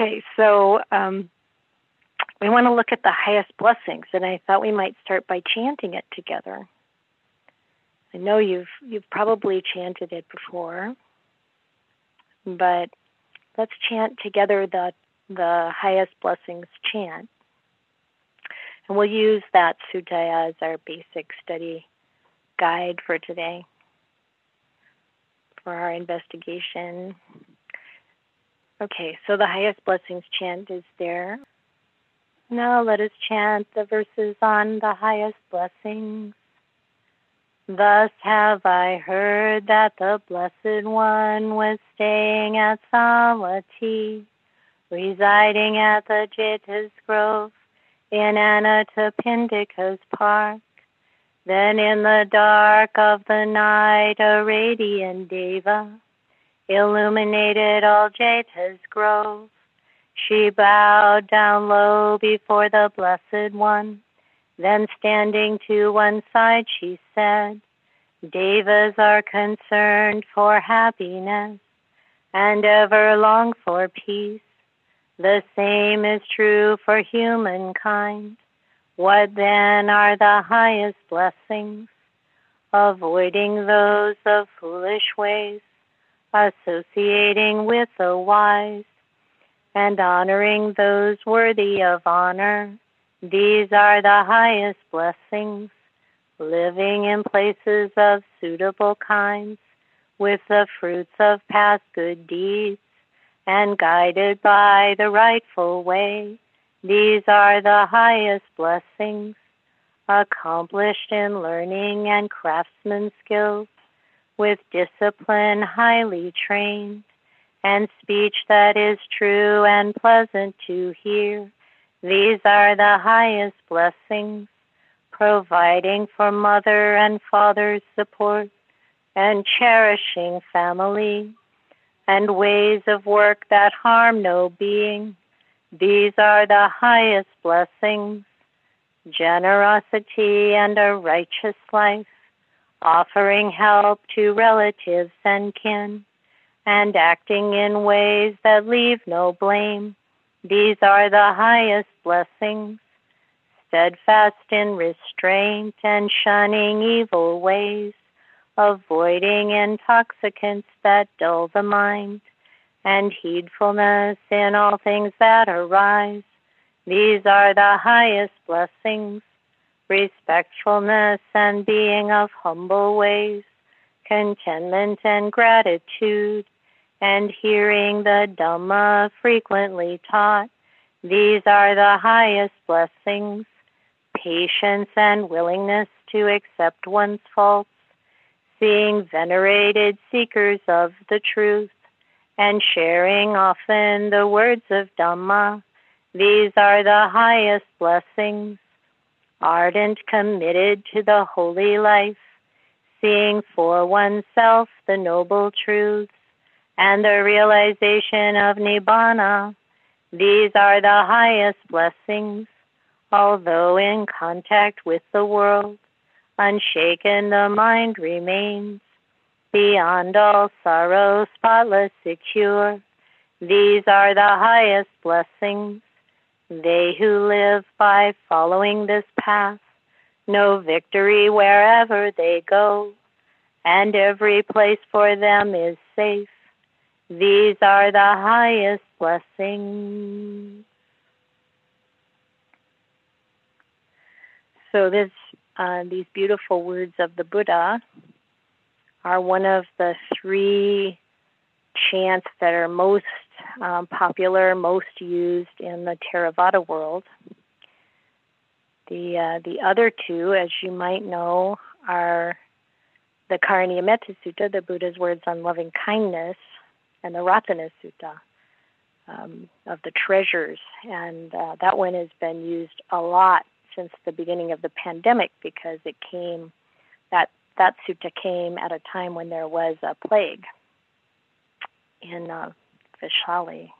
Okay, so um, we want to look at the highest blessings, and I thought we might start by chanting it together. I know you've you've probably chanted it before, but let's chant together the the highest blessings chant. And we'll use that sutta as our basic study guide for today, for our investigation. Okay, so the highest blessings chant is there. Now let us chant the verses on the highest blessings. Thus have I heard that the Blessed One was staying at Savatthi, residing at the Jeta's Grove in Anathapindika's park. Then in the dark of the night a radiant Deva illuminated all Jeta's Grove. She bowed down low before the Blessed One then standing to one side, she said, Devas are concerned for happiness and ever long for peace. The same is true for humankind. What then are the highest blessings? Avoiding those of foolish ways, associating with the wise, and honoring those worthy of honor these are the highest blessings, living in places of suitable kinds, with the fruits of past good deeds, and guided by the rightful way. These are the highest blessings, accomplished in learning and craftsman skills, with discipline highly trained, and speech that is true and pleasant to hear these are the highest blessings, providing for mother and father's support and cherishing family and ways of work that harm no being. These are the highest blessings, generosity and a righteous life, offering help to relatives and kin, and acting in ways that leave no blame. These are the highest blessings, steadfast in restraint and shunning evil ways, avoiding intoxicants that dull the mind, and heedfulness in all things that arise. These are the highest blessings, respectfulness and being of humble ways, contentment and gratitude and hearing the Dhamma frequently taught. These are the highest blessings, patience and willingness to accept one's faults, seeing venerated seekers of the truth, and sharing often the words of Dhamma. These are the highest blessings, ardent, committed to the holy life, seeing for oneself the noble truths and the realization of Nibbana. These are the highest blessings, although in contact with the world, unshaken the mind remains, beyond all sorrow, spotless, secure. These are the highest blessings. They who live by following this path know victory wherever they go, and every place for them is safe these are the highest blessings. So this, uh, these beautiful words of the Buddha are one of the three chants that are most um, popular, most used in the Theravada world. The uh, the other two, as you might know, are the Karaniya Metta Sutta, the Buddha's words on loving kindness, and the Ratana Sutta um, of the treasures. And uh, that one has been used a lot since the beginning of the pandemic because it came, that, that sutta came at a time when there was a plague in uh, Vaishali.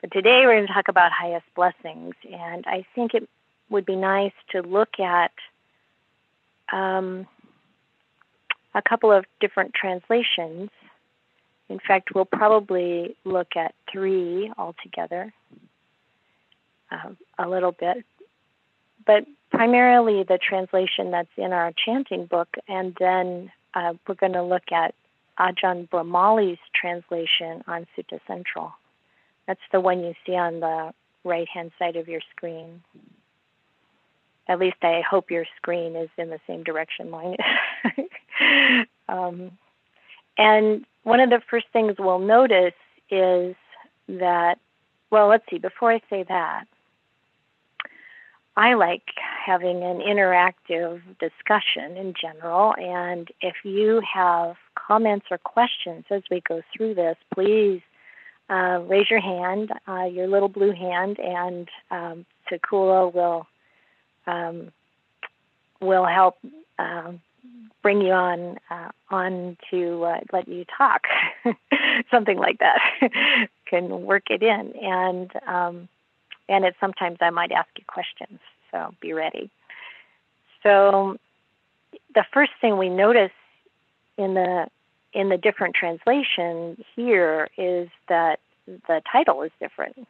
But today we're going to talk about highest blessings, and I think it would be nice to look at um, a couple of different translations In fact, we'll probably look at three altogether, um, a little bit, but primarily the translation that's in our chanting book, and then uh, we're going to look at Ajahn Brahmali's translation on Sutta Central. That's the one you see on the right hand side of your screen. At least I hope your screen is in the same direction mine um, and one of the first things we'll notice is that, well, let's see, before I say that, I like having an interactive discussion in general. And if you have comments or questions as we go through this, please uh, raise your hand, uh, your little blue hand, and um, Takula will um, will help um, bring you on uh, on to uh, let you talk, something like that. Can work it in, and um, and it sometimes I might ask you questions, so be ready. So the first thing we notice in the in the different translation here is that the title is different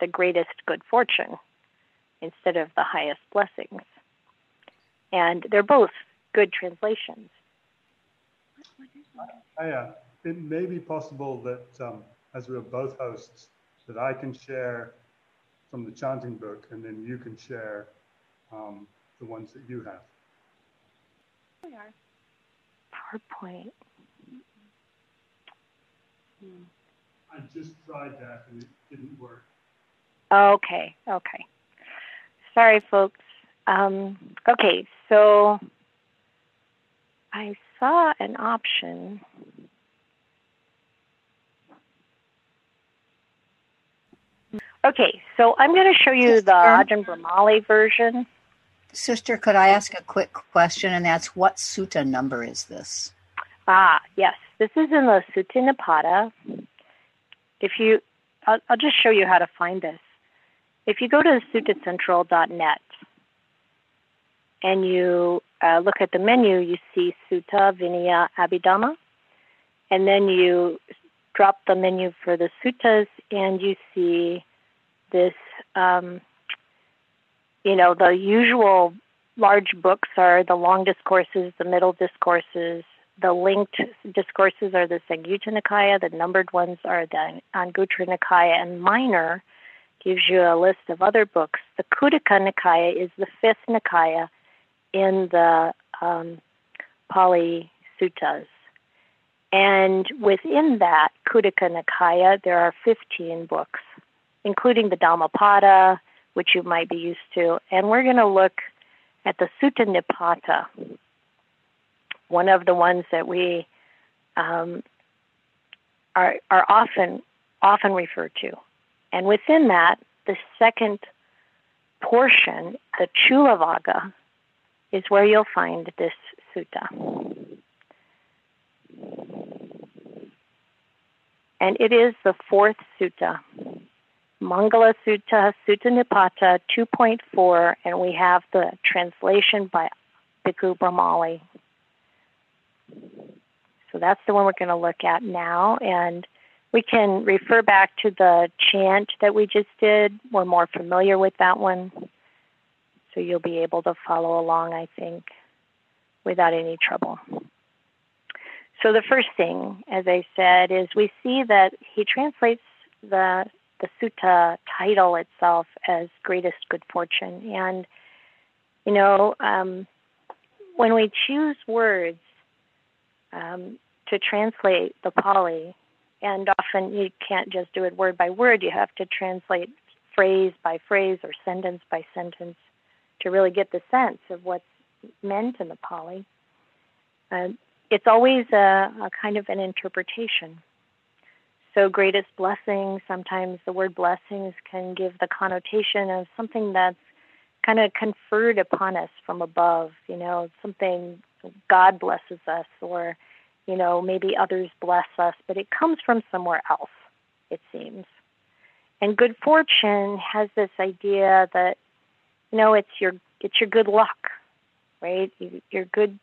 the greatest good fortune instead of the highest blessings. And they're both good translations. Uh, yeah, it may be possible that um, as we're both hosts, that I can share from the chanting book and then you can share um, the ones that you have. We are. PowerPoint. Hmm. I just tried that and it didn't work. Okay, okay. Sorry, folks. Um, okay, so I saw an option. Okay, so I'm going to show you the Ajahn Brahmali version. Sister, could I ask a quick question? And that's what sutta number is this? Ah, yes. This is in the Sutta Nipata. If you, I'll, I'll just show you how to find this. If you go to suttacentral.net and you uh, look at the menu, you see Sutta Vinaya Abhidhamma, and then you drop the menu for the suttas, and you see this. Um, you know, the usual large books are the long discourses, the middle discourses, the linked discourses are the Samyutta Nikaya, the numbered ones are the Anguttara Nikaya, and minor gives you a list of other books. The Khuddaka Nikaya is the fifth Nikaya in the um, Pali Suttas. And within that Khuddaka Nikaya, there are 15 books, including the Dhammapada, which you might be used to. And we're going to look at the Sutta Nipata, one of the ones that we um, are, are often often referred to. And within that, the second portion, the Chulavagga, is where you'll find this sutta. And it is the fourth sutta, Mangala Sutta, Sutta Nipata 2.4, and we have the translation by Bhikkhu Brahmali. So that's the one we're going to look at now. And we can refer back to the chant that we just did. We're more familiar with that one. So you'll be able to follow along, I think, without any trouble. So the first thing, as I said, is we see that he translates the the sutta title itself as greatest good fortune. And, you know, um, when we choose words um, to translate the Pali, and often you can't just do it word by word, you have to translate phrase by phrase or sentence by sentence to really get the sense of what's meant in the Pali. Uh, it's always a, a kind of an interpretation. So, greatest blessing, sometimes the word blessings can give the connotation of something that's kind of conferred upon us from above, you know, something God blesses us, or, you know, maybe others bless us, but it comes from somewhere else, it seems. And good fortune has this idea that, you know, it's your it's your good luck, right? You, you're good.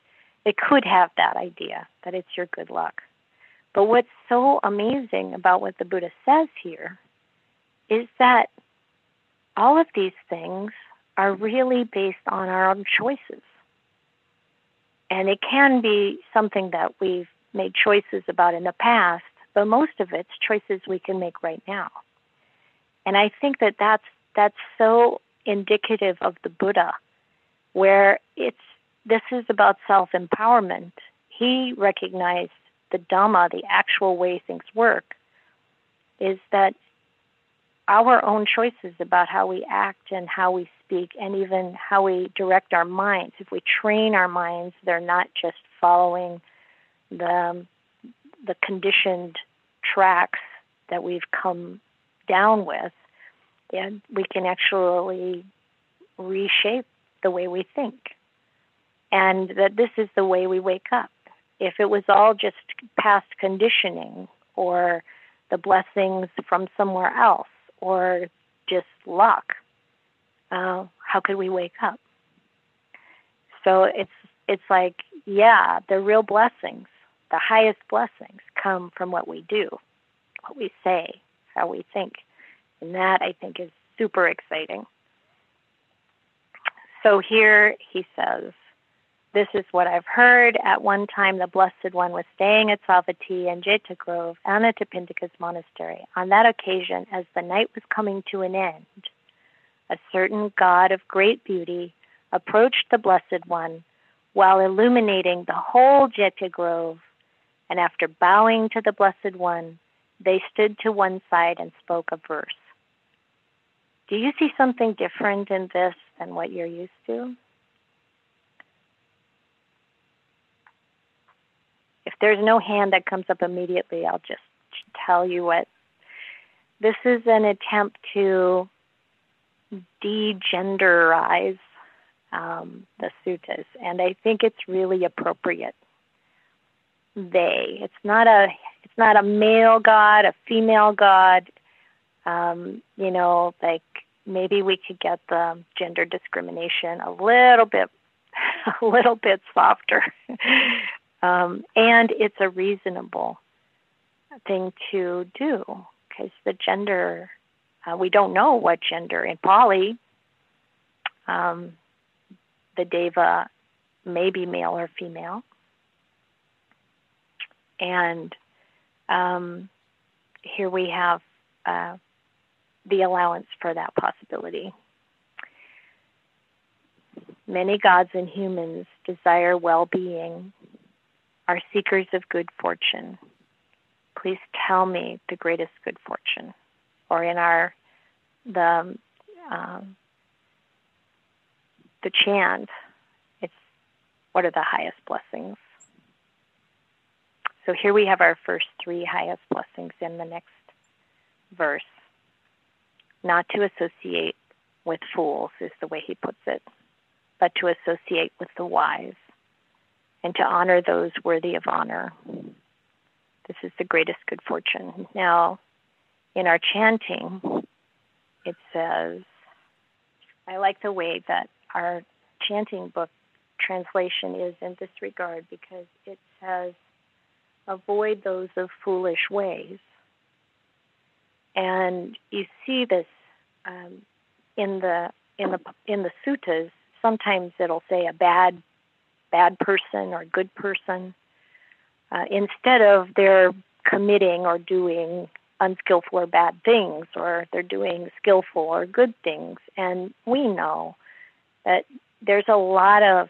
It could have that idea that it's your good luck. But what's so amazing about what the Buddha says here is that all of these things are really based on our own choices. And it can be something that we've made choices about in the past, but most of it's choices we can make right now. And I think that that's that's so indicative of the Buddha, where it's this is about self empowerment. He recognized the Dhamma, the actual way things work, is that our own choices about how we act and how we speak and even how we direct our minds, if we train our minds, they're not just following the, the conditioned tracks that we've come down with, and we can actually reshape the way we think. And that this is the way we wake up. If it was all just past conditioning or the blessings from somewhere else or just luck, uh, how could we wake up? So it's it's like, yeah, the real blessings, the highest blessings come from what we do, what we say, how we think. And that I think is super exciting. So here he says, This is what I've heard. At one time, the Blessed One was staying at Savatthi and Jeta Grove, Anathapindika's monastery. On that occasion, as the night was coming to an end, a certain god of great beauty approached the Blessed One while illuminating the whole Jeta Grove, and after bowing to the Blessed One, they stood to one side and spoke a verse. Do you see something different in this than what you're used to? There's no hand that comes up immediately, I'll just tell you what. This is an attempt to degenderize um, the suttas, and I think it's really appropriate. They. It's not a. It's not a male god, a female god. Um, you know, like maybe we could get the gender discrimination a little bit, a little bit softer. Um, and it's a reasonable thing to do because the gender, uh, we don't know what gender in Pali. Um, the deva may be male or female. And um, here we have uh, the allowance for that possibility. Many gods and humans desire well being, are seekers of good fortune. Please tell me the greatest good fortune. Or in our, the, um, the chant, it's what are the highest blessings? So here we have our first three highest blessings in the next verse not to associate with fools, is the way he puts it, but to associate with the wise and to honor those worthy of honor. This is the greatest good fortune. Now, in our chanting, it says, I like the way that our chanting book translation is in this regard because it says, avoid those of foolish ways. And you see this um, in the in the in the suttas. Sometimes it'll say a bad bad person or good person uh, instead of they're committing or doing unskillful or bad things or they're doing skillful or good things. And we know that there's a lot of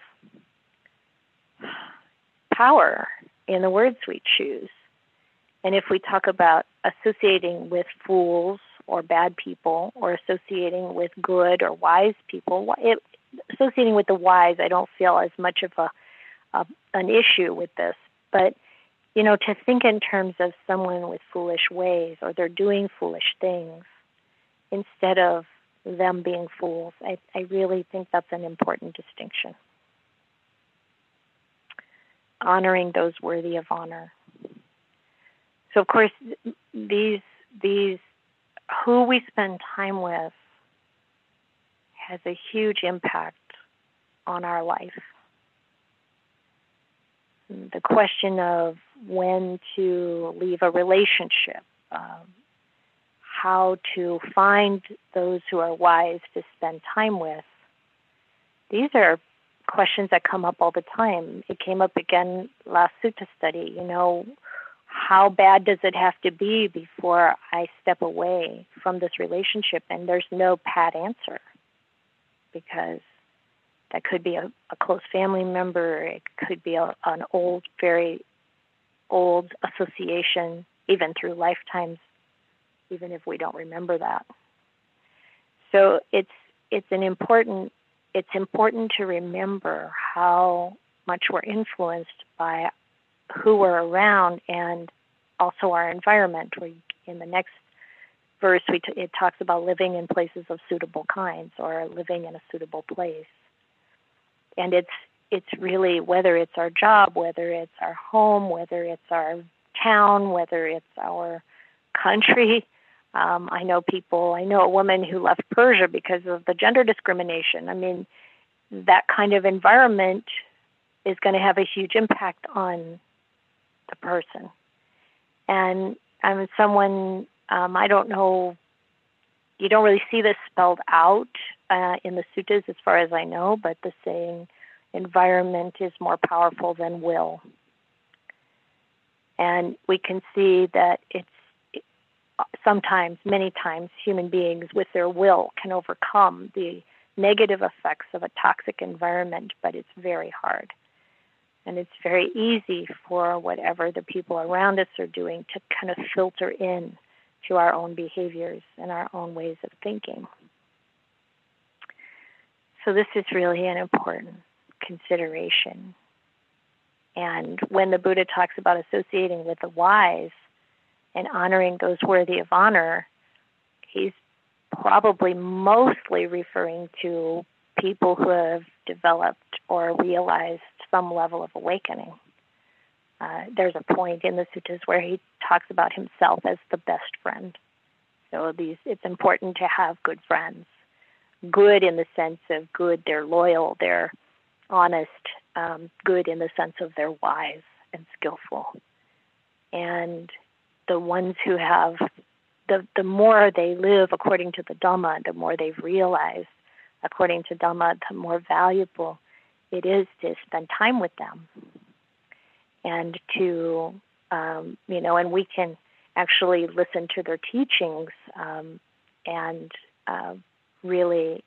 power in the words we choose. And if we talk about associating with fools or bad people or associating with good or wise people, it, associating with the wise, I don't feel as much of a, a an issue with this. But you know, to think in terms of someone with foolish ways or they're doing foolish things instead of them being fools, I, I really think that's an important distinction. Honoring those worthy of honor. So of course these these who we spend time with has a huge impact on our life. The question of when to leave a relationship, um, how to find those who are wise to spend time with. These are questions that come up all the time. It came up again last sutta study. You know, how bad does it have to be before I step away from this relationship? And there's no pat answer because that could be a, a close family member, it could be a, an old, very old association, even through lifetimes, even if we don't remember that. So it's it's an important it's important to remember how much we're influenced by who we're around and also our environment. We, in the next verse, we t- it talks about living in places of suitable kinds or living in a suitable place. And it's it's really whether it's our job, whether it's our home, whether it's our town, whether it's our country. Um, I know people. I know a woman who left Persia because of the gender discrimination. I mean, that kind of environment is going to have a huge impact on the person. And I'm someone um, I don't know. You don't really see this spelled out uh, in the suttas, as far as I know, but the saying environment is more powerful than will. And we can see that it's sometimes, many times, human beings with their will can overcome the negative effects of a toxic environment, but it's very hard. And it's very easy for whatever the people around us are doing to kind of filter in to our own behaviors and our own ways of thinking. So, this is really an important consideration. And when the Buddha talks about associating with the wise and honoring those worthy of honor, he's probably mostly referring to people who have developed or realized some level of awakening. Uh, there's a point in the suttas where he talks about himself as the best friend. So these, it's important to have good friends. Good in the sense of good, they're loyal, they're honest, um, good in the sense of they're wise and skillful. And the ones who have the the more they live according to the Dhamma, the more they've realized according to Dhamma, the more valuable it is to spend time with them and to um, you know, and we can actually listen to their teachings um, and uh, really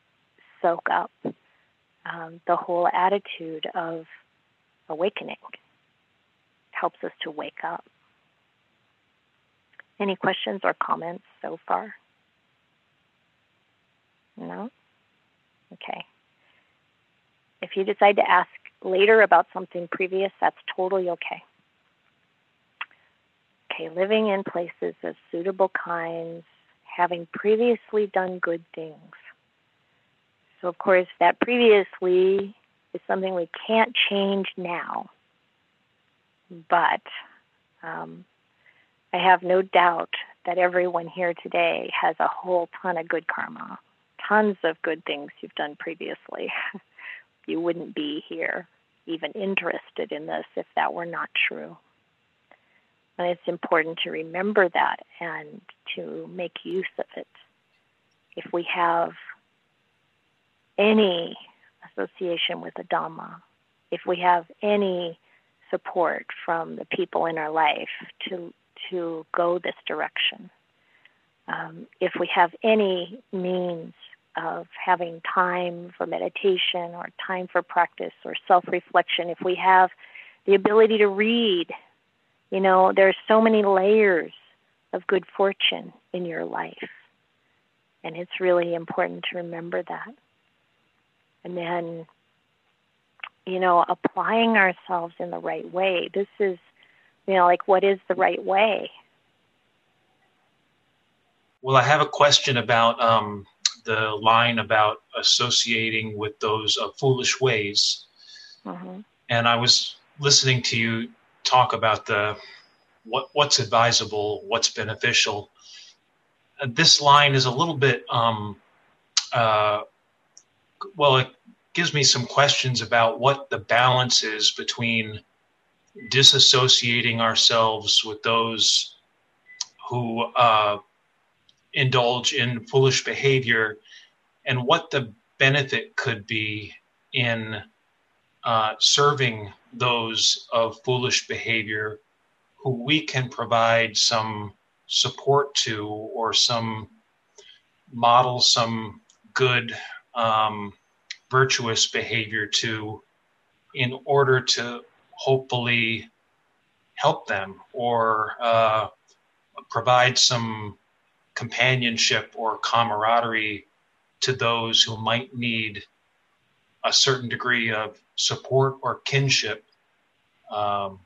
soak up um, the whole attitude of awakening. Helps us to wake up. Any questions or comments so far? No? Okay. If you decide to ask later about something previous, that's totally okay. Okay, living in places of suitable kinds, having previously done good things. So, of course, that previously is something we can't change now. But um, I have no doubt that everyone here today has a whole ton of good karma, tons of good things you've done previously. you wouldn't be here even interested in this if that were not true. And it's important to remember that and to make use of it. If we have any association with the Dhamma, if we have any support from the people in our life to to go this direction. Um, if we have any means of having time for meditation or time for practice or self reflection, if we have the ability to read, you know, there are so many layers of good fortune in your life. And it's really important to remember that. And then, you know, applying ourselves in the right way. This is you know, like what is the right way? Well, I have a question about um, the line about associating with those uh, foolish ways. Mm-hmm. And I was listening to you talk about the what what's advisable, what's beneficial. And this line is a little bit, um, uh, well, it gives me some questions about what the balance is between disassociating ourselves with those who uh, indulge in foolish behavior and what the benefit could be in uh, serving those of foolish behavior who we can provide some support to or some model some good um, virtuous behavior to in order to hopefully help them or uh, provide some companionship or camaraderie to those who might need a certain degree of support or kinship um,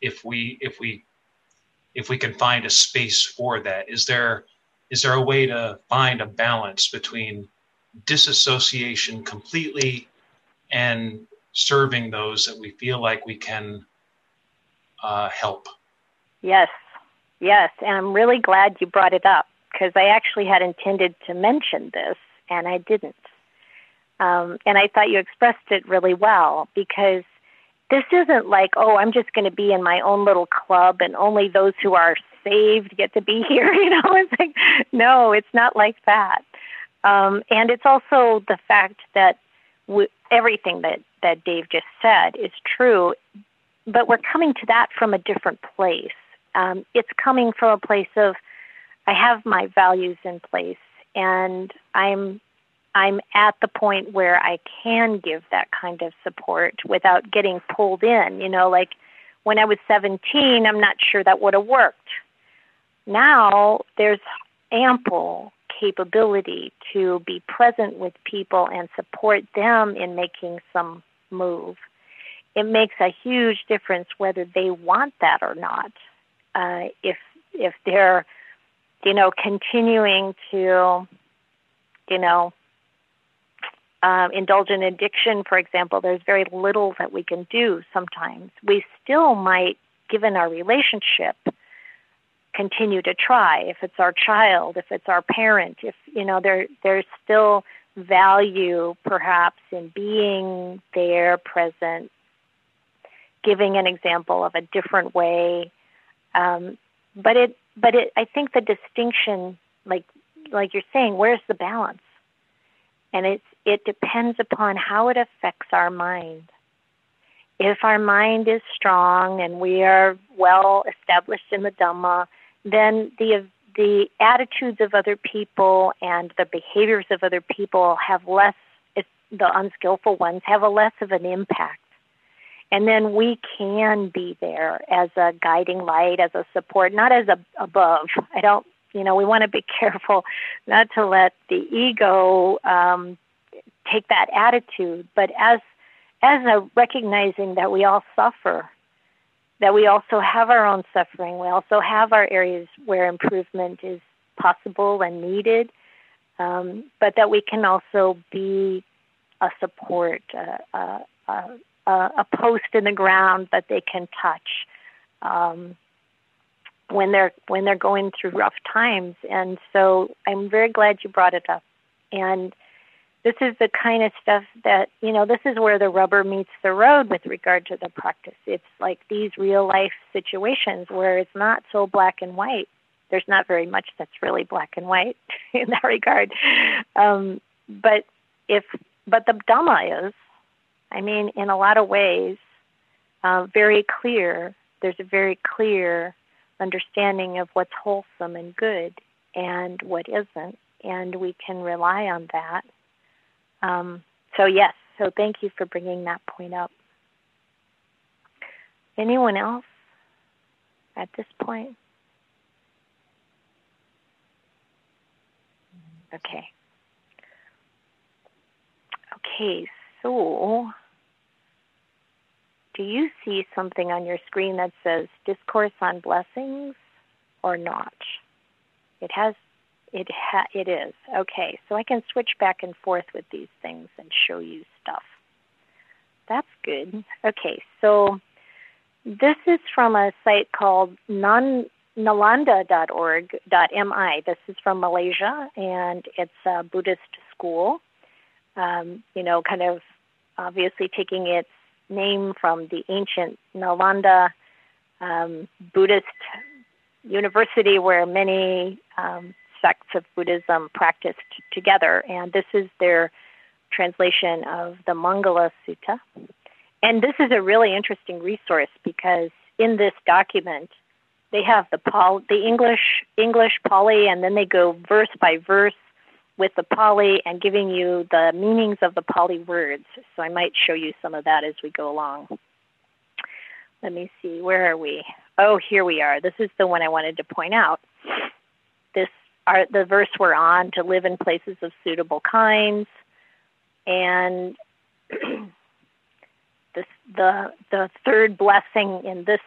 if we if we if we can find a space for that. Is there is there a way to find a balance between disassociation completely and serving those that we feel like we can uh, help? Yes. Yes. And i'm really glad you brought it up because i actually had intended to mention this and i didn't um, and I thought you expressed it really well because this isn't like, oh, I'm just going to be in my own little club and only those who are saved get to be here. You know, it's like, no, it's not like that. Um, and it's also the fact that everything that, that Dave just said is true, but we're coming to that from a different place. Um, it's coming from a place of, I have my values in place and I'm I'm at the point where I can give that kind of support without getting pulled in. You know, like when I was 17, I'm not sure that would have worked. Now there's ample capability to be present with people and support them in making some move. It makes a huge difference whether they want that or not. Uh, if if they're, you know, continuing to, you know, um, indulge in addiction, for example, there's very little that we can do sometimes. We still might, given our relationship, continue to try. If it's our child, if it's our parent, if, you know, there, there's still value perhaps in being there, present, giving an example of a different way. Um, but it, but it, I think the distinction, like, like you're saying, where's the balance? And it's it depends upon how it affects our mind. If our mind is strong and we are well established in the Dhamma, then the the attitudes of other people and the behaviors of other people have less the unskillful ones have a less of an impact. And then we can be there as a guiding light, as a support, not as a above. I don't, you know, we want to be careful not to let the ego um, take that attitude, but as as a recognizing that we all suffer, that we also have our own suffering, we also have our areas where improvement is possible and needed, um, but that we can also be a support, a, a, a, post in the ground that they can touch um, when they're when they're going through rough times. And so I'm very glad you brought it up. And this is the kind of stuff that you know this is where the rubber meets the road with regard to the practice it's like these real life situations where it's not so black and white there's not very much that's really black and white in that regard um, but if but the dhamma is i mean in a lot of ways uh, very clear there's a very clear understanding of what's wholesome and good and what isn't and we can rely on that um, so, yes, so thank you for bringing that point up. Anyone else at this point? Okay. Okay, so do you see something on your screen that says Discourse on Blessings or not? It has it ha- it is okay. So I can switch back and forth with these things and show you stuff. That's good. Okay, so this is from a site called non nalanda.org.mi. This is from Malaysia, and it's a Buddhist school. Um, you know, kind of obviously taking its name from the ancient Nalanda um, Buddhist university where many um, sects of Buddhism practiced together. And this is their translation of the Mangala Sutta. And this is a really interesting resource because in this document, they have the Pali, the English English Pali, and then they go verse by verse with the Pali and giving you the meanings of the Pali words. So I might show you some of that as we go along. Let me see, where are we? Oh, here we are. This is the one I wanted to point out. This are the verse we're on to live in places of suitable kinds, and this the the third blessing in this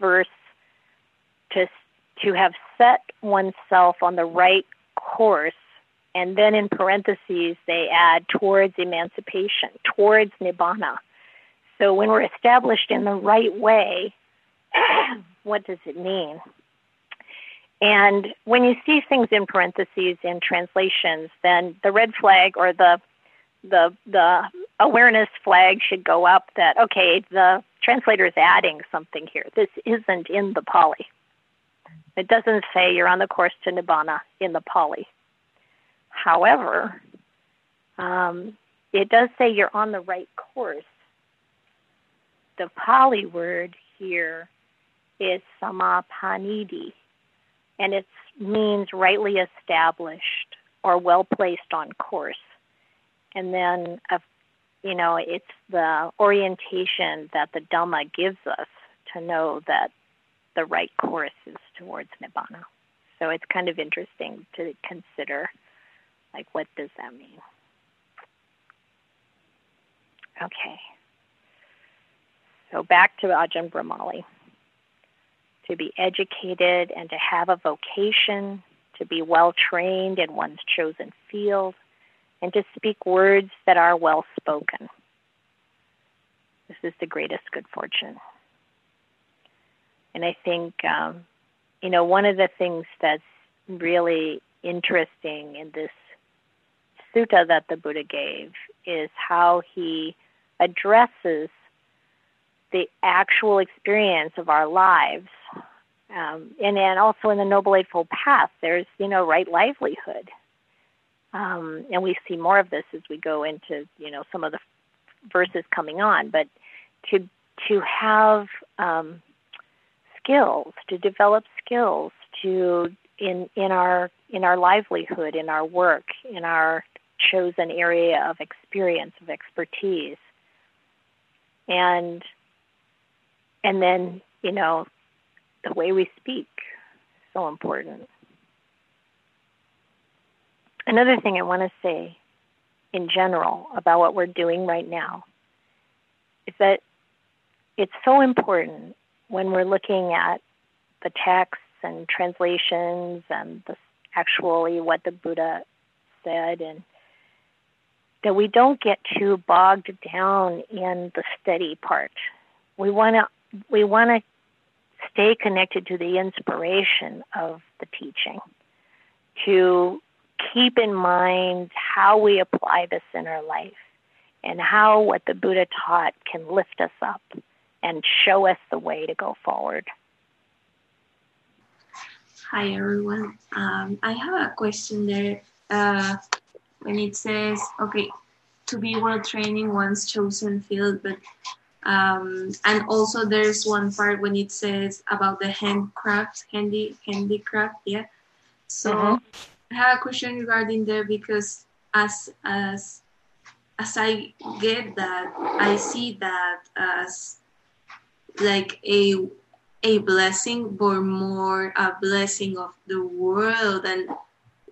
verse to to have set oneself on the right course and then in parentheses they add towards emancipation, towards nibbana. So when we're established in the right way, what does it mean? And when you see things in parentheses in translations, then the red flag or the the the awareness flag should go up that okay, the translator is adding something here. This isn't in the Pali. It doesn't say you're on the course to nibbana in the Pali. However, um, it does say you're on the right course. The Pali word here is sammapanidhi, and it means rightly established or well placed on course. And then, you know, it's the orientation that the Dhamma gives us to know that the right course is towards Nibbana. So it's kind of interesting to consider. Like, what does that mean? Okay. So back to Ajahn Brahmali. To be educated and to have a vocation, to be well trained in one's chosen field, and to speak words that are well spoken. This is the greatest good fortune. And I think, um, you know, one of the things that's really interesting in this sutta that the Buddha gave is how he addresses the actual experience of our lives. Um, and then also in the Noble Eightfold Path, there's, you know, right livelihood. Um, and we see more of this as we go into, you know, some of the verses coming on. But to to have um, skills, to develop skills, to in in our in our livelihood, in our work, in our chosen area of experience, of expertise. And and then, you know, the way we speak, is so important. Another thing I want to say in general about what we're doing right now is that it's so important when we're looking at the texts and translations and the, actually what the Buddha said and that we don't get too bogged down in the study part. We want to we want to stay connected to the inspiration of the teaching, to keep in mind how we apply this in our life and how what the Buddha taught can lift us up and show us the way to go forward. Hi everyone. Um, I have a question there. Uh, when it says, okay, to be well trained in one's chosen field, but um, and also there's one part when it says about the handcraft, handy handicraft, yeah. So mm-hmm. I have a question regarding there because as as as I get that, I see that as like a a blessing, but more a blessing of the world and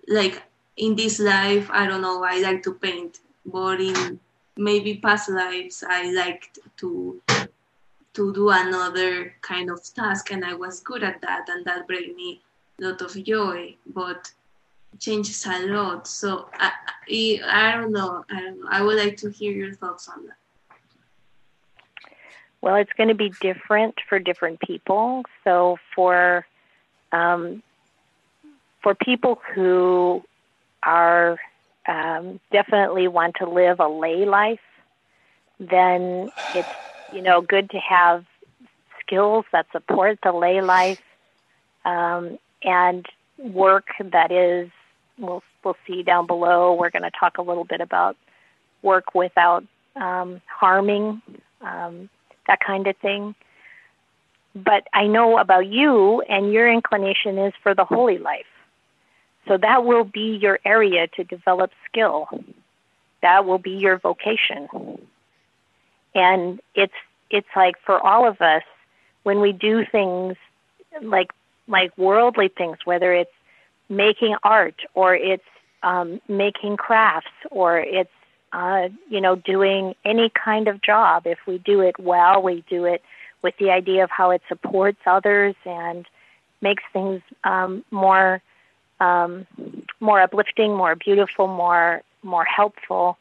like in this life, I don't know, I like to paint, but in maybe past lives, I liked to to do another kind of task, and I was good at that, and that brought me a lot of joy, but changes a lot. So I, I, I don't know. I don't know. I would like to hear your thoughts on that. Well, it's going to be different for different people. So for um, for people who are um, definitely want to live a lay life, then it's you know, good to have skills that support the lay life um, and work that is. We'll we'll see down below. We're going to talk a little bit about work without um, harming, um, that kind of thing. But I know about you, and your inclination is for the holy life. So that will be your area to develop skill. That will be your vocation. And it's it's like for all of us when we do things like like worldly things, whether it's making art or it's um, making crafts or it's uh, you know doing any kind of job. If we do it well, we do it with the idea of how it supports others and makes things um, more um, more uplifting, more beautiful, more more helpful.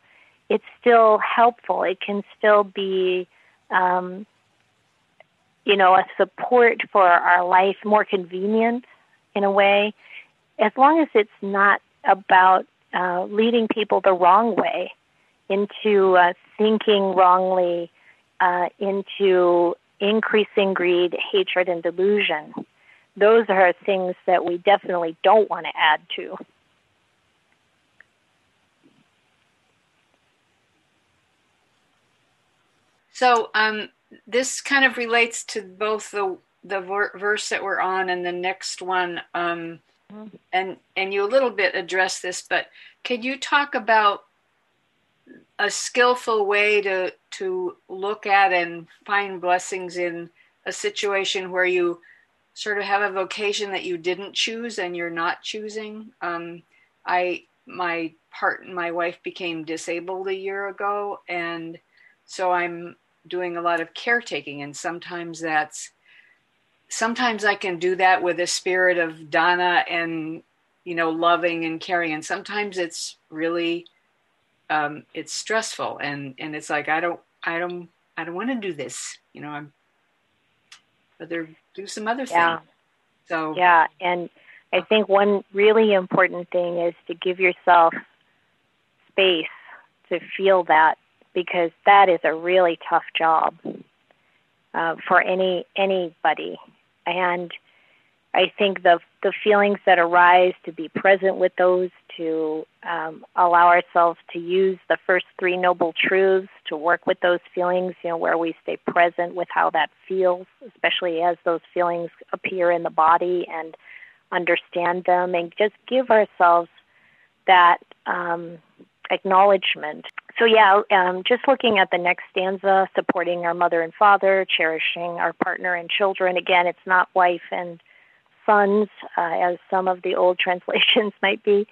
It's still helpful. It can still be, um, you know, a support for our life, more convenient in a way, as long as it's not about uh, leading people the wrong way into uh, thinking wrongly, uh, into increasing greed, hatred, and delusion those are things that we definitely don't want to add to. So um, this kind of relates to both the the verse that we're on and the next one, um, mm-hmm. and and you a little bit address this, but can you talk about a skillful way to to look at and find blessings in a situation where you sort of have a vocation that you didn't choose and you're not choosing. Um, I my part my wife became disabled a year ago, and so I'm doing a lot of caretaking, and sometimes that's sometimes I can do that with a spirit of dana and you know loving and caring, and sometimes it's really um, it's stressful and and it's like I don't I don't I don't want to do this, you know. I'm they're do some other yeah. things. So yeah, and I think one really important thing is to give yourself space to feel that because that is a really tough job uh, for any anybody, and I think the the feelings that arise to be present with those, to um, allow ourselves to use the first three noble truths to work with those feelings, you know, where we stay present with how that feels, especially as those feelings appear in the body and understand them, and just give ourselves that um, acknowledgement. So, yeah, um, just looking at the next stanza, supporting our mother and father, cherishing our partner and children. Again, it's not wife and sons, uh, as some of the old translations might be,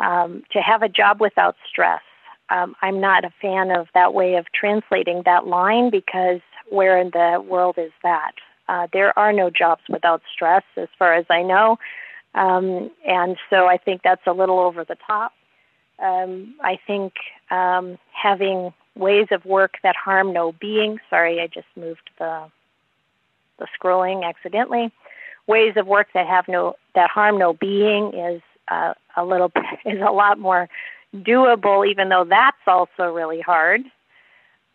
um, to have a job without stress. Um, I'm not a fan of that way of translating that line because where in the world is that? Uh, there are no jobs without stress, as far as I know. Um, and so I think that's a little over the top. Um, I think um, having ways of work that harm no being. Sorry, I just moved the the scrolling accidentally ways of work that have no that harm no being is uh, a little is a lot more doable, even though that's also really hard.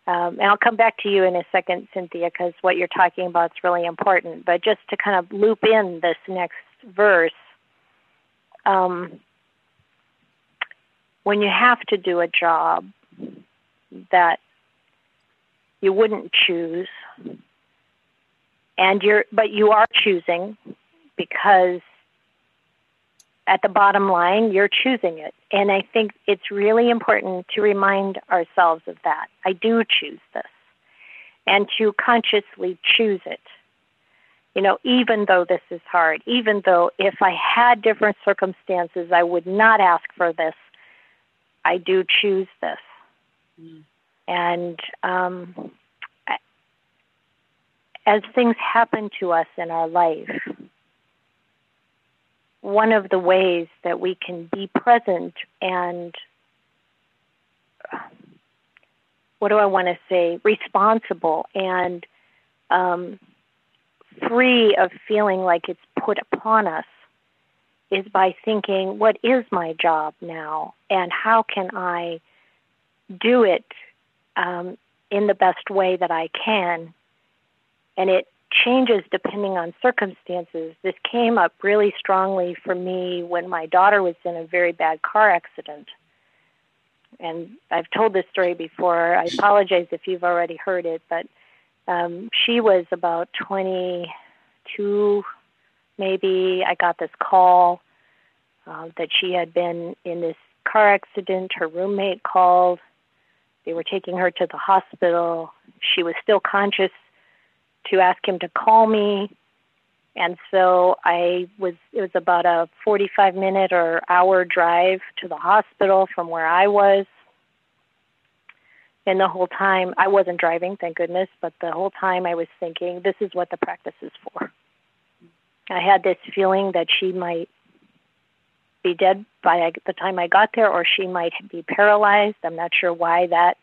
Um, and I'll come back to you in a second, Cynthia, because what you're talking about is really important. But just to kind of loop in this next verse, um, when you have to do a job that you wouldn't choose, and you're but you are choosing because at the bottom line you're choosing it. And i think it's really important to remind ourselves of that. I do choose this. And to consciously choose it. You know even though this is hard even though if i had different circumstances i would not ask for this i do choose this. Mm. and um as things happen to us in our life, one of the ways that we can be present and what do I want to say, responsible and um, free of feeling like it's put upon us is by thinking, what is my job now? And how can I do it um, in the best way that I can. And it changes depending on circumstances. This came up really strongly for me when my daughter was in a very bad car accident. And I've told this story before. I apologize if you've already heard it, but um, she was about 22, maybe. I got this call uh, that she had been in this car accident. Her roommate called. They were taking her to the hospital. She was still conscious to ask him to call me. And so I was, it was about a 45 minute or hour drive to the hospital from where I was. And the whole time, I wasn't driving, thank goodness, but the whole time I was thinking, this is what the practice is for. I had this feeling that she might be dead by the time I got there, or she might be paralyzed. I'm not sure why that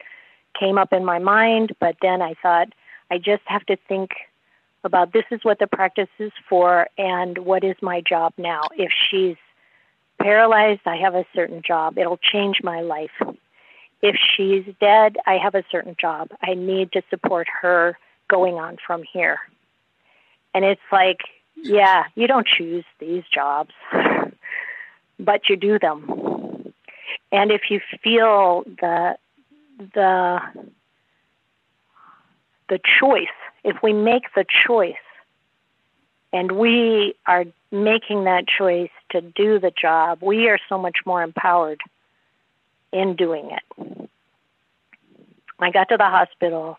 came up in my mind, but then I thought, I just have to think about this is what the practice is for and what is my job now. If she's paralyzed, I have a certain job. It'll change my life. If she's dead, I have a certain job. I need to support her going on from here. And it's like, yeah, you don't choose these jobs, but you do them. And if you feel the the the choice, if we make the choice and we are making that choice to do the job, we are so much more empowered in doing it. I got to the hospital.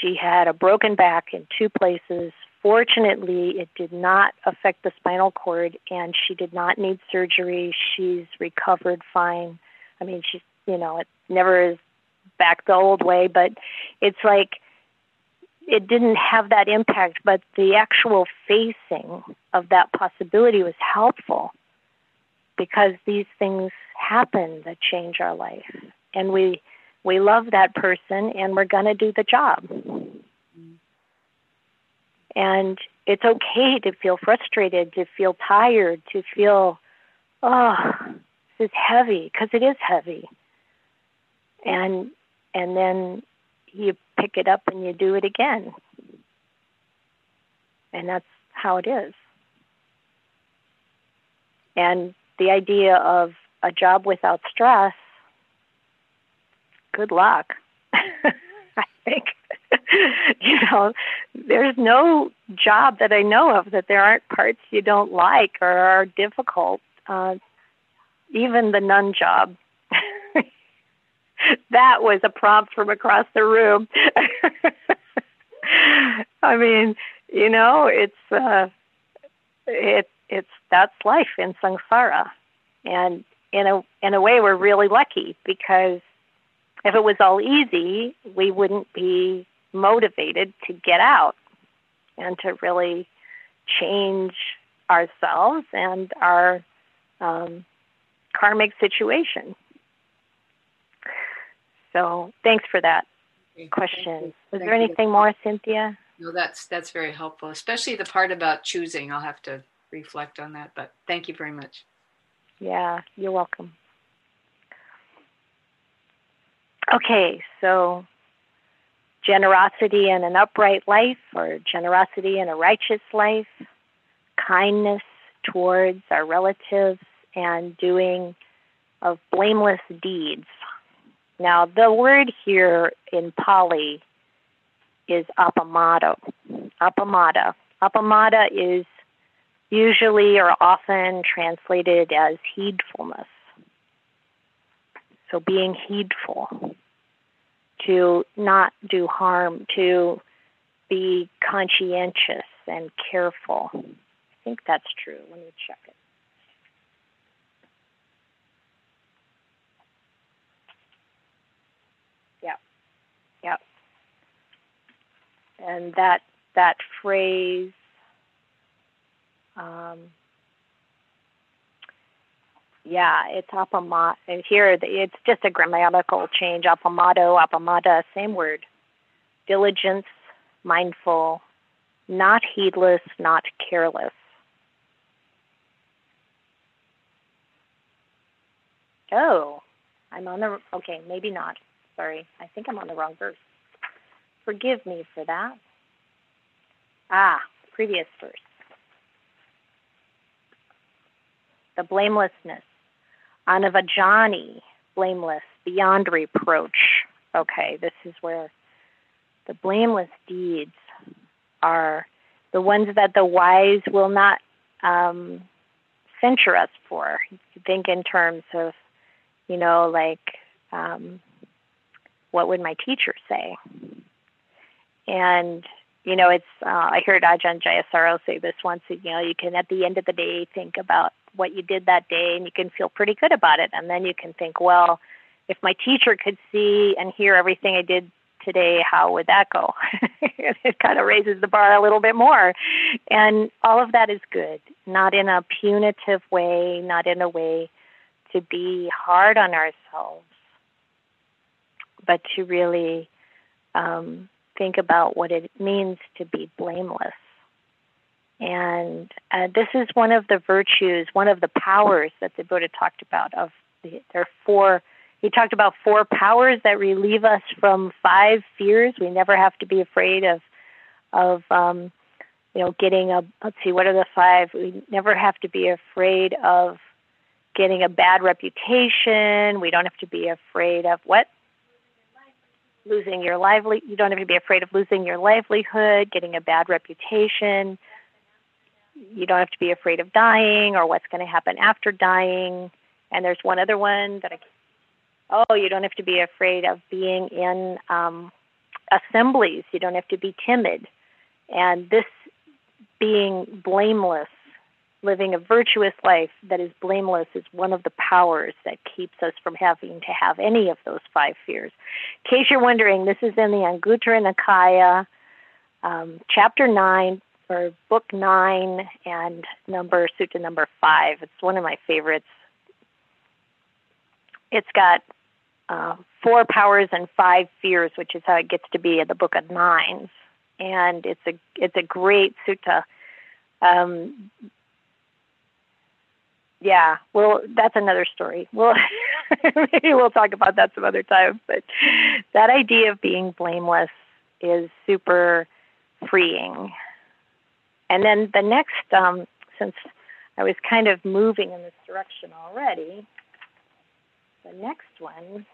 She had a broken back in two places. Fortunately, it did not affect the spinal cord and she did not need surgery. She's recovered fine. I mean, she's, you know, it never is back the old way, but it's like it didn't have that impact, but the actual facing of that possibility was helpful because these things happen that change our life. And we we love that person and we're going to do the job. And it's okay to feel frustrated, to feel tired, to feel, oh, this is heavy, because it is heavy. And and then you pick it up and you do it again. And that's how it is. And the idea of a job without stress, good luck. I think, you know, there's no job that I know of that there aren't parts you don't like or are difficult. Uh, even the nun job that was a prompt from across the room. I mean, you know, it's uh, it it's that's life in samsara, and in a in a way, we're really lucky because if it was all easy, we wouldn't be motivated to get out and to really change ourselves and our um, karmic situation. So thanks for that okay. question. Was there anything more, Cynthia? No, that's that's very helpful, especially the part about choosing. I'll have to reflect on that, but thank you very much. Yeah, you're welcome. Okay, so generosity in an upright life or generosity in a righteous life, kindness towards our relatives, and doing of blameless deeds now, the word here in Pali is appamada. Appamada. Appamada is usually or often translated as heedfulness. So being heedful, to not do harm, to be conscientious and careful. I think that's true. Let me check it. And that that phrase um, yeah, it's apama. And here, it's just a grammatical change. Apamato, appamada, same word. Diligence, mindful, not heedless, not careless. Oh, I'm on the, okay, maybe not. Sorry, I think I'm on the wrong verse. Forgive me for that. Ah, previous verse. The blamelessness. Anavajjani, blameless, beyond reproach. Okay, this is where the blameless deeds are the ones that the wise will not um, censure us for. You think in terms of, you know, like, um, what would my teacher say? And you know, it's uh, I heard Ajahn Jayasaro say this once. You know, you can at the end of the day think about what you did that day, and you can feel pretty good about it. And then you can think, well, if my teacher could see and hear everything I did today, how would that go? it kind of raises the bar a little bit more. And all of that is good, not in a punitive way, not in a way to be hard on ourselves, but to really um, think about what it means to be blameless. And uh, this is one of the virtues, one of the powers that the Buddha talked about. Of the, there are four. He talked about four powers that relieve us from five fears. We never have to be afraid of, of, um, you know, getting a. Let's see, what are the five? We never have to be afraid of getting a bad reputation. We don't have to be afraid of what losing your lively you don't have to be afraid of losing your livelihood getting a bad reputation. You don't have to be afraid of dying or what's going to happen after dying. And there's one other one that i oh you don't have to be afraid of being in um, assemblies. You don't have to be timid. And this being blameless living a virtuous life that is blameless is one of the powers that keeps us from having to have any of those five fears. In case you're wondering, this is in the Anguttara Nikaya, um, chapter 9, or book 9, and number, sutta number 5. It's one of my favorites. It's got uh, four powers and five fears, which is how it gets to be in the book of nines. And it's a it's a great sutta. Um, yeah, well, that's another story. Well, maybe we'll talk about that some other time. But that idea of being blameless is super freeing. And then the next, um, since I was kind of moving in this direction already, the next one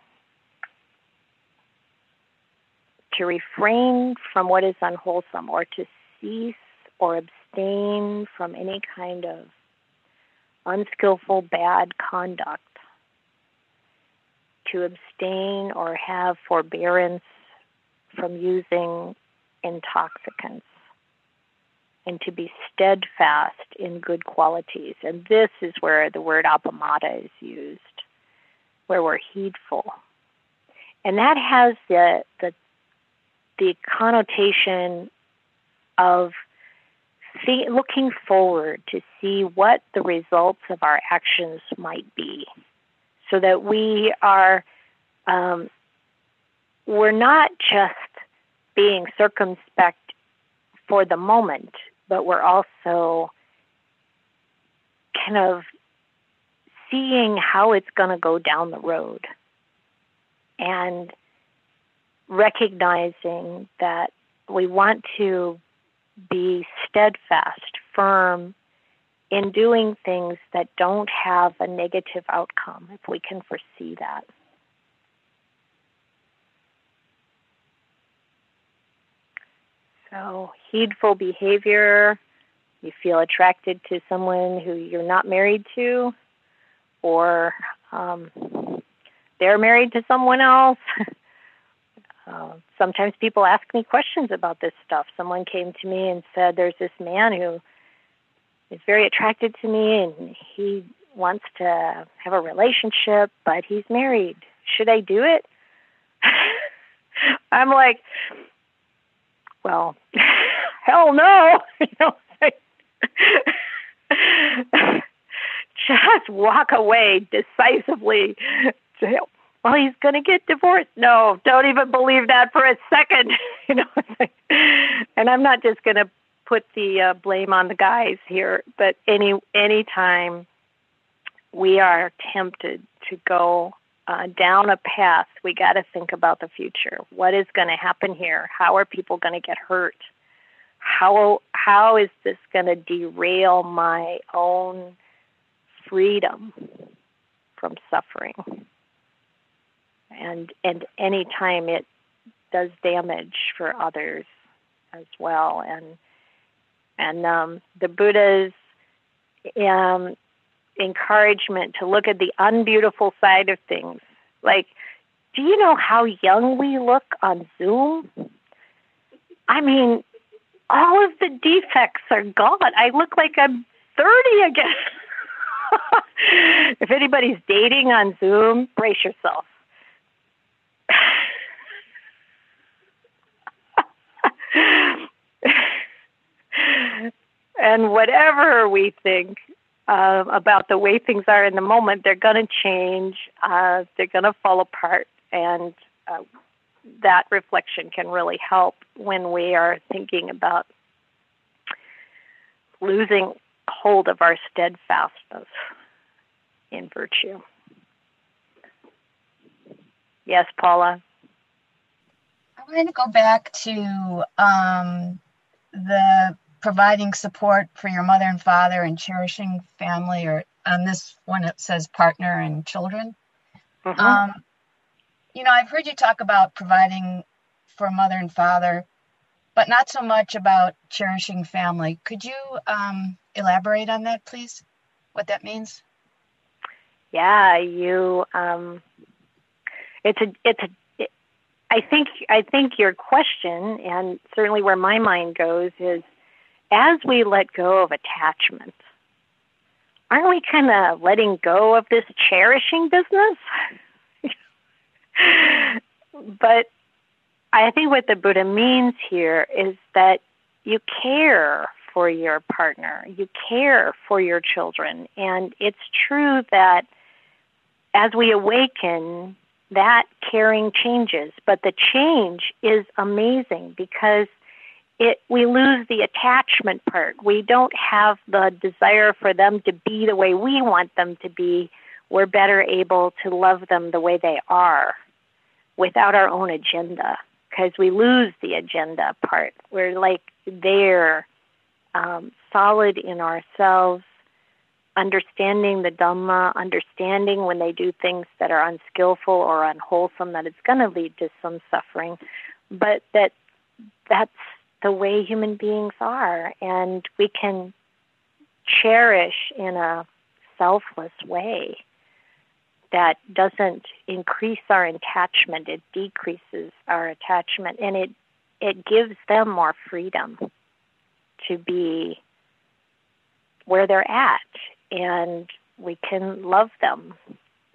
to refrain from what is unwholesome or to cease or abstain from any kind of unskillful bad conduct, to abstain or have forbearance from using intoxicants, and to be steadfast in good qualities. And this is where the word appamada is used, where we're heedful. And that has the, the, the connotation of see, looking forward to see what the results of our actions might be, so that we are um, we're not just being circumspect for the moment, but we're also kind of seeing how it's going to go down the road and recognizing that we want to be steadfast, firm in doing things that don't have a negative outcome, if we can foresee that. So, heedful behavior, you feel attracted to someone who you're not married to, or um, they're married to someone else. Uh, sometimes people ask me questions about this stuff. Someone came to me and said, There's this man who is very attracted to me and he wants to have a relationship, but he's married. Should I do it? I'm like, Well, hell no. you know, just walk away decisively well, he's going to get divorced. No, don't even believe that for a second. you know, and I'm not just going to put the uh, blame on the guys here, but any any time we are tempted to go uh, down a path, we got to think about the future. What is going to happen here? How are people going to get hurt? How how is this going to derail my own freedom from suffering? And and anytime it does damage for others as well, and and um, the Buddha's um, encouragement to look at the unbeautiful side of things. Like, do you know how young we look on Zoom? I mean, all of the defects are gone. I look like I'm 30 again. if anybody's dating on Zoom, brace yourself. and whatever we think uh, about the way things are in the moment, they're going to change, uh, they're going to fall apart, and uh, that reflection can really help when we are thinking about losing hold of our steadfastness in virtue. Yes, Paula. I wanted to go back to um, the providing support for your mother and father and cherishing family, or on this one it says partner and children. Mm-hmm. Um, you know, I've heard you talk about providing for mother and father, but not so much about cherishing family. Could you um, elaborate on that, please? What that means? Yeah, you. Um, it's a. It's a. I think. I think your question, and certainly where my mind goes, is as we let go of attachment, aren't we kind of letting go of this cherishing business? but I think what the Buddha means here is that you care for your partner, you care for your children, and it's true that as we awaken, that caring changes, but the change is amazing because it we lose the attachment part. We don't have the desire for them to be the way we want them to be. We're better able to love them the way they are without our own agenda because we lose the agenda part. We're like there, um, solid in ourselves, understanding the Dhamma, understanding when they do things that are unskillful or unwholesome, that it's going to lead to some suffering, but that that's the way human beings are, and we can cherish in a selfless way that doesn't increase our attachment it decreases our attachment and it it gives them more freedom to be where they're at and we can love them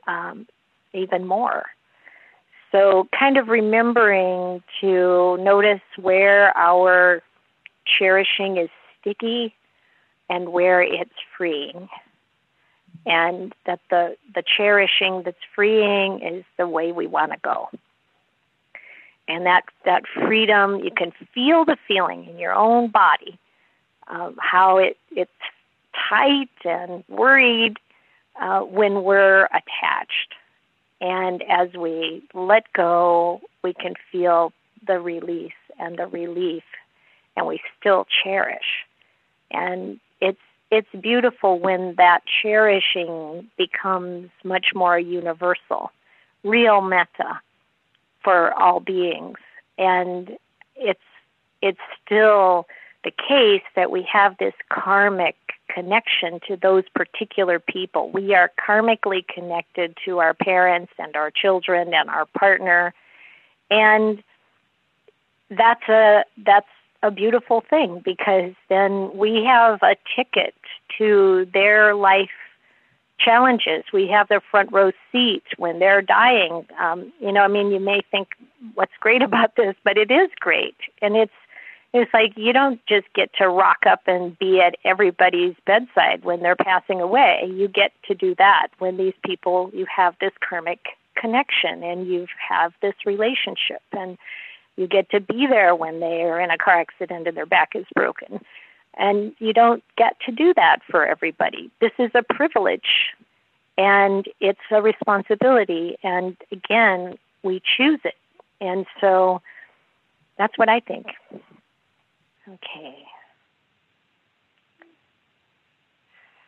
um, even more so, kind of remembering to notice where our cherishing is sticky and where it's freeing. And that the, the cherishing that's freeing is the way we want to go. And that, that freedom, you can feel the feeling in your own body, how it, it's tight and worried uh, when we're attached. And as we let go, we can feel the release and the relief, and we still cherish. And it's it's beautiful when that cherishing becomes much more universal, real metta for all beings. And it's it's still the case that we have this karmic connection to those particular people. We are karmically connected to our parents and our children and our partner. And that's a that's a beautiful thing because then we have a ticket to their life challenges. We have their front row seat when they're dying. Um, you know, I mean, you may think, what's great about this? But it is great. And it's it's like you don't just get to rock up and be at everybody's bedside when they're passing away. You get to do that when these people, you have this karmic connection and you have this relationship and you get to be there when they are in a car accident and their back is broken. And you don't get to do that for everybody. This is a privilege. And it's a responsibility. And again, we choose it. And so that's what I think. Okay.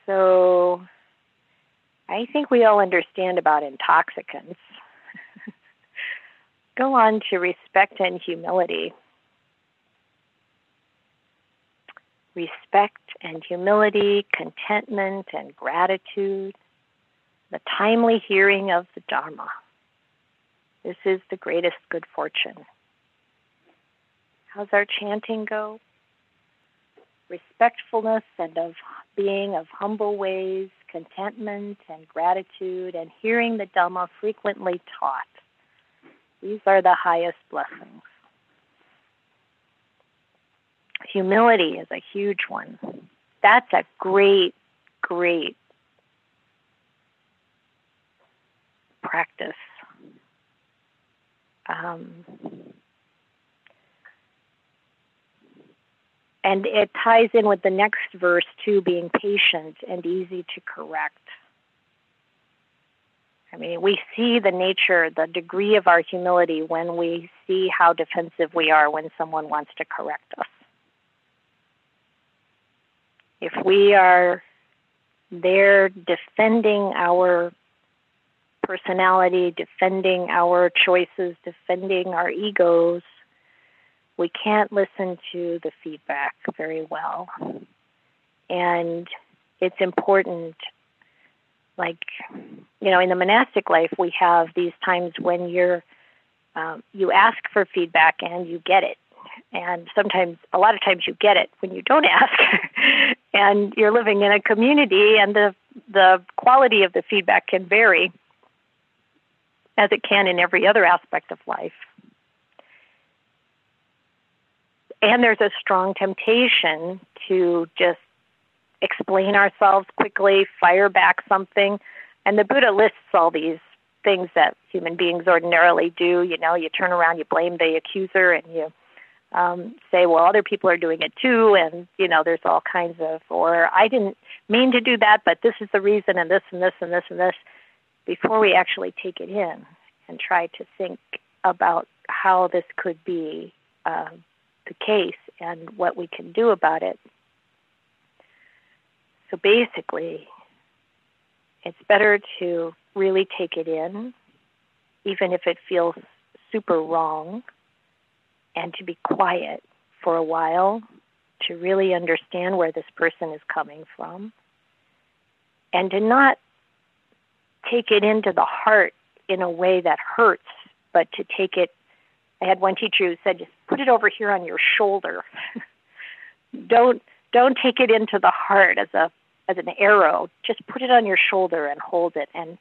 So I think we all understand about intoxicants. Go on to respect and humility. Respect and humility, contentment and gratitude, the timely hearing of the Dharma. This is the greatest good fortune. How's our chanting go? Respectfulness and of being of humble ways, contentment and gratitude, and hearing the Dhamma frequently taught. These are the highest blessings. Humility is a huge one. That's a great, great practice. Um, and it ties in with the next verse too being patient and easy to correct. I mean we see the nature the degree of our humility when we see how defensive we are when someone wants to correct us. If we are there defending our personality defending our choices defending our egos we can't listen to the feedback very well. And it's important, like, you know, in the monastic life, we have these times when you're, um, you ask for feedback and you get it. And sometimes, a lot of times, you get it when you don't ask. and you're living in a community, and the the quality of the feedback can vary, as it can in every other aspect of life. And there's a strong temptation to just explain ourselves quickly, fire back something. And the Buddha lists all these things that human beings ordinarily do. You know, you turn around, you blame the accuser, and you um, say, well, other people are doing it too. And, you know, there's all kinds of, or I didn't mean to do that, but this is the reason, and this, and this, and this, and this, before we actually take it in and try to think about how this could be um, the case and what we can do about it. So basically, it's better to really take it in, even if it feels super wrong, and to be quiet for a while to really understand where this person is coming from, and to not take it into the heart in a way that hurts, but to take it I had one teacher who said, just put it over here on your shoulder. don't don't take it into the heart as a as an arrow. Just put it on your shoulder and hold it and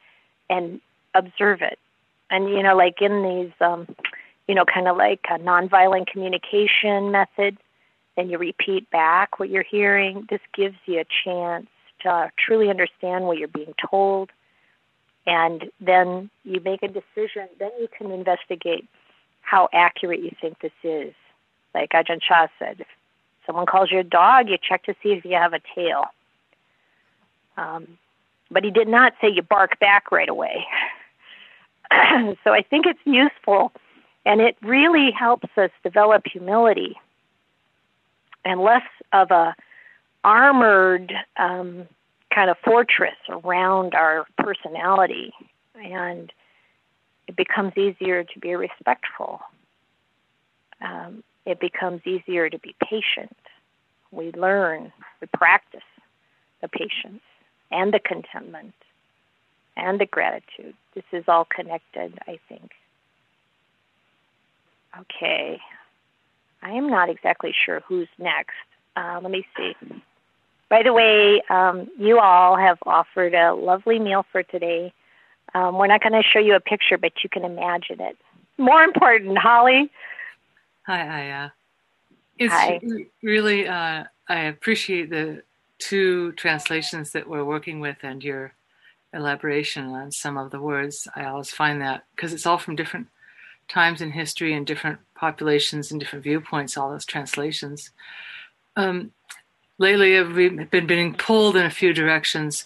and observe it. And you know, like in these, um, you know, kind of like a nonviolent communication method, and you repeat back what you're hearing. This gives you a chance to truly understand what you're being told, and then you make a decision. Then you can investigate how accurate you think this is. Like Ajahn Chah said, if someone calls you a dog, you check to see if you have a tail. Um, but he did not say you bark back right away. so I think it's useful, and it really helps us develop humility and less of a armored um, kind of fortress around our personality and it becomes easier to be respectful. Um, it becomes easier to be patient. We learn, we practice the patience and the contentment and the gratitude. This is all connected, I think. Okay. I am not exactly sure who's next. Uh, let me see. By the way, um, you all have offered a lovely meal for today. Um, we're not going to show you a picture, but you can imagine it. More important, Holly. Hi. Uh, it's Hi. really, uh, I appreciate the two translations that we're working with and your elaboration on some of the words. I always find that because it's all from different times in history and different populations and different viewpoints, all those translations. Um, lately, we've been being pulled in a few directions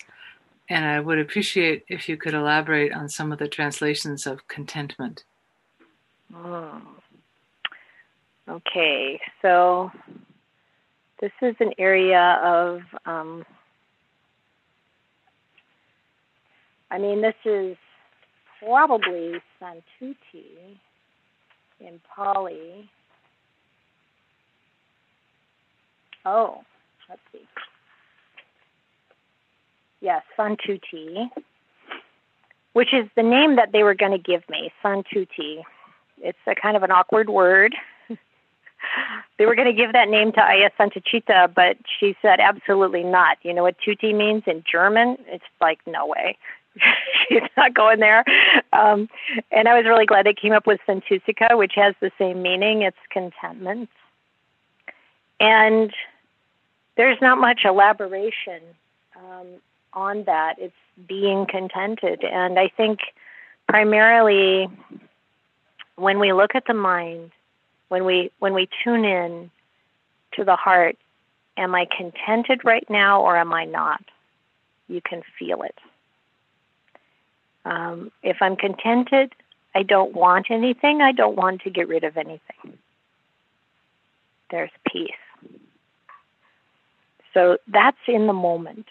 and I would appreciate if you could elaborate on some of the translations of contentment. Mm. Okay, so this is an area of, um, I mean, this is probably Santuti in Pali. Oh, let's see. Yes, Santuti, which is the name that they were going to give me, Santuti. It's a kind of an awkward word. they were going to give that name to Ayya Santacitta, but she said absolutely not. You know what tuti means in German? It's like, no way. She's not going there. Um, and I was really glad they came up with Santussika, which has the same meaning. It's contentment. And there's not much elaboration um, on that. It's being contented. And I think primarily when we look at the mind, when we when we tune in to the heart, am I contented right now or am I not? You can feel it. Um, if I'm contented, I don't want anything. I don't want to get rid of anything. There's peace. So that's in the moment.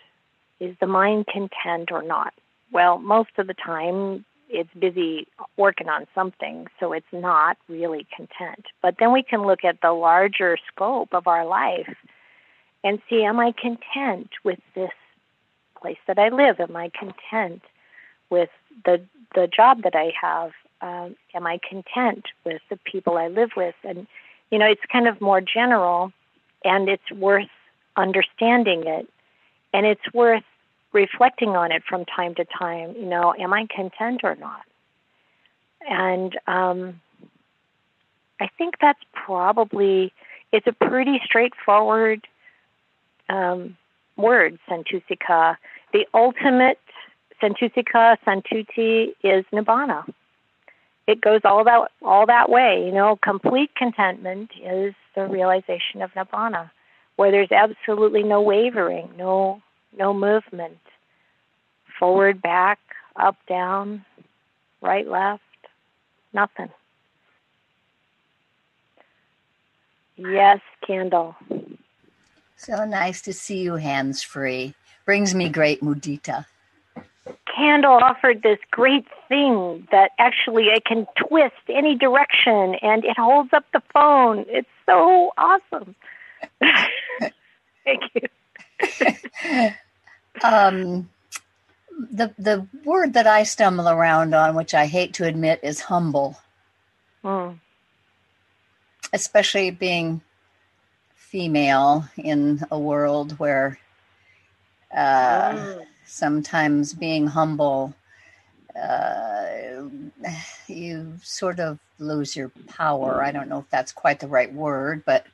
Is the mind content or not? Well, most of the time it's busy working on something, so it's not really content. But then we can look at the larger scope of our life and see am I content with this place that I live? Am I content with the the job that I have? Um, am I content with the people I live with? And you know, it's kind of more general, and it's worth understanding it, and it's worth reflecting on it from time to time. You know, am I content or not? And um, I think that's probably it's a pretty straightforward um, word, santussika. The ultimate santussika, santuti is nibbana. It goes all that all that way. You know, complete contentment is the realization of nibbana, where there's absolutely no wavering, no no movement. Forward, back, up, down, right, left, nothing. Yes, Candle. So nice to see you hands free. Brings me great mudita. Candle offered this great thing that actually I can twist any direction and it holds up the phone. It's so awesome. Thank you. um, the the word that I stumble around on, which I hate to admit, is humble. Mm. Especially being female in a world where uh, mm. sometimes being humble, uh, you sort of lose your power. I don't know if that's quite the right word, but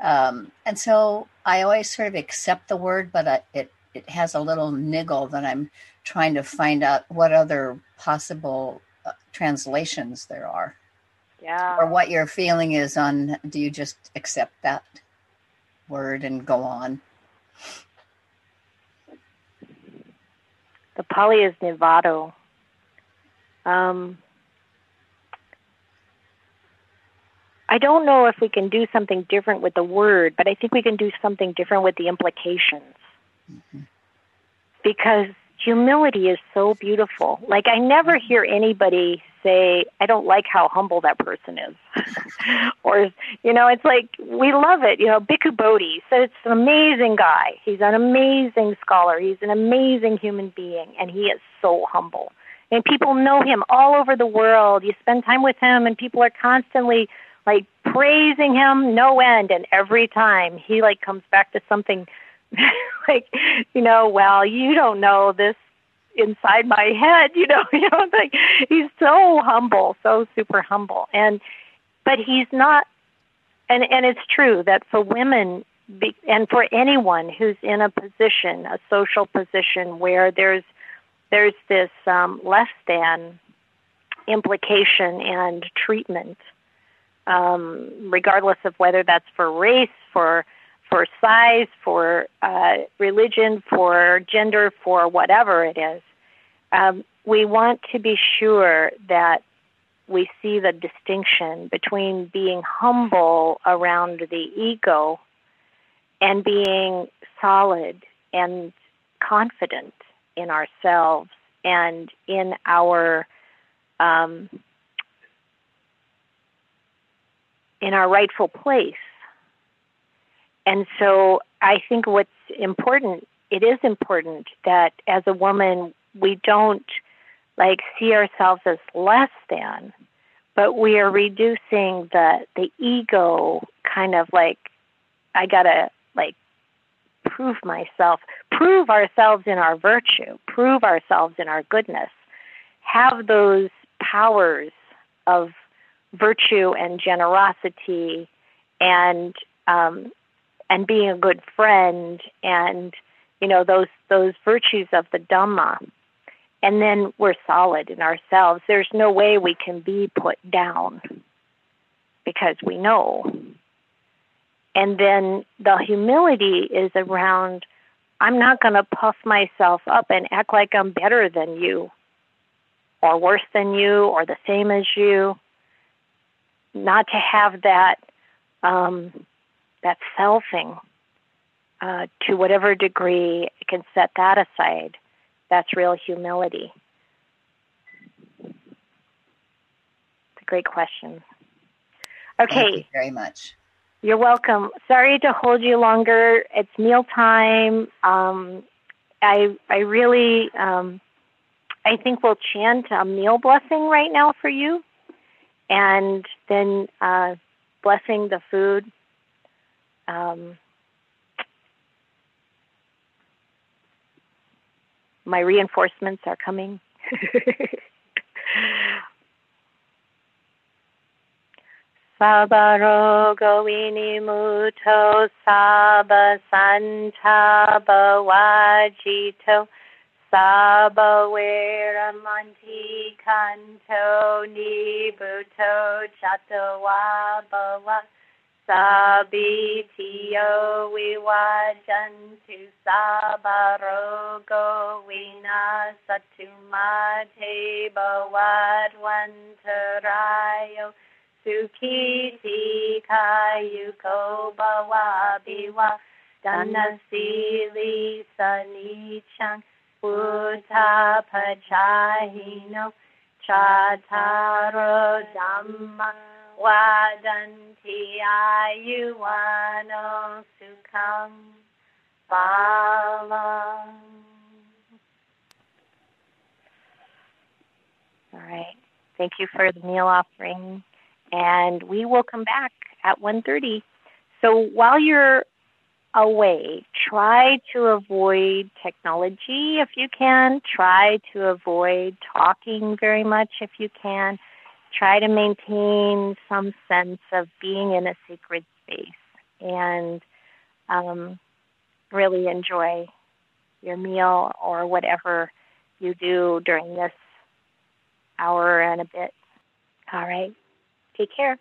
um, and so I always sort of accept the word, but I, it it has a little niggle that I'm trying to find out what other possible uh, translations there are. Yeah. Or what your feeling is on do you just accept that word and go on? The Pali is Nivato. Um, I don't know if we can do something different with the word, but I think we can do something different with the implications. Mm-hmm. Because humility is so beautiful. Like, I never hear anybody say, I don't like how humble that person is. or, you know, it's like, we love it. You know, Bhikkhu Bodhi said it's an amazing guy. He's an amazing scholar. He's an amazing human being, and he is so humble. And people know him all over the world. You spend time with him, and people are constantly like praising him no end. And every time he like comes back to something like, you know, well, you don't know this inside my head, you know, you know, like he's so humble, so super humble. And but he's not and and it's true that for women be, and for anyone who's in a position, a social position where there's there's this um, less than implication and treatment, um, regardless of whether that's for race, for for size, for uh, religion, for gender, for whatever it is. Um, we want to be sure that we see the distinction between being humble around the ego and being solid and confident in ourselves and in our um, in our rightful place. And so I think what's important, it is important that as a woman we don't like see ourselves as less than, but we are reducing the the ego kind of like I gotta like prove myself, prove ourselves in our virtue, prove ourselves in our goodness, have those powers of virtue and generosity and um, and being a good friend and you know those those virtues of the Dhamma and then we're solid in ourselves. There's no way we can be put down because we know. And then the humility is around I'm not going to puff myself up and act like I'm better than you or worse than you or the same as you. Not to have that um, that selfing uh, to whatever degree, I can set that aside that's real humility? It's a great question. Okay. Thank you very much. You're welcome. Sorry to hold you longer. It's meal time. Um, I I really um, I think we'll chant a meal blessing right now for you, and then uh, blessing the food. Um, my reinforcements are coming. Sabarogo muto saba santa bawajito saba wera manti kanto nibuto chatawa bawa Sabitiyo viwajantu sabarogo vinasatumate bhavadvantarayo sukhiti kayuko bhavabiwa danasili sanichang utapachahino chataro dhamma wadanti ayuano sukham balam. All right. Thank you for the meal offering. And we will come back at 1.30. So while you're away, try to avoid technology if you can. Try to avoid talking very much if you can try to maintain some sense of being in a sacred space and um, really enjoy your meal or whatever you do during this hour and a bit. All right. Take care.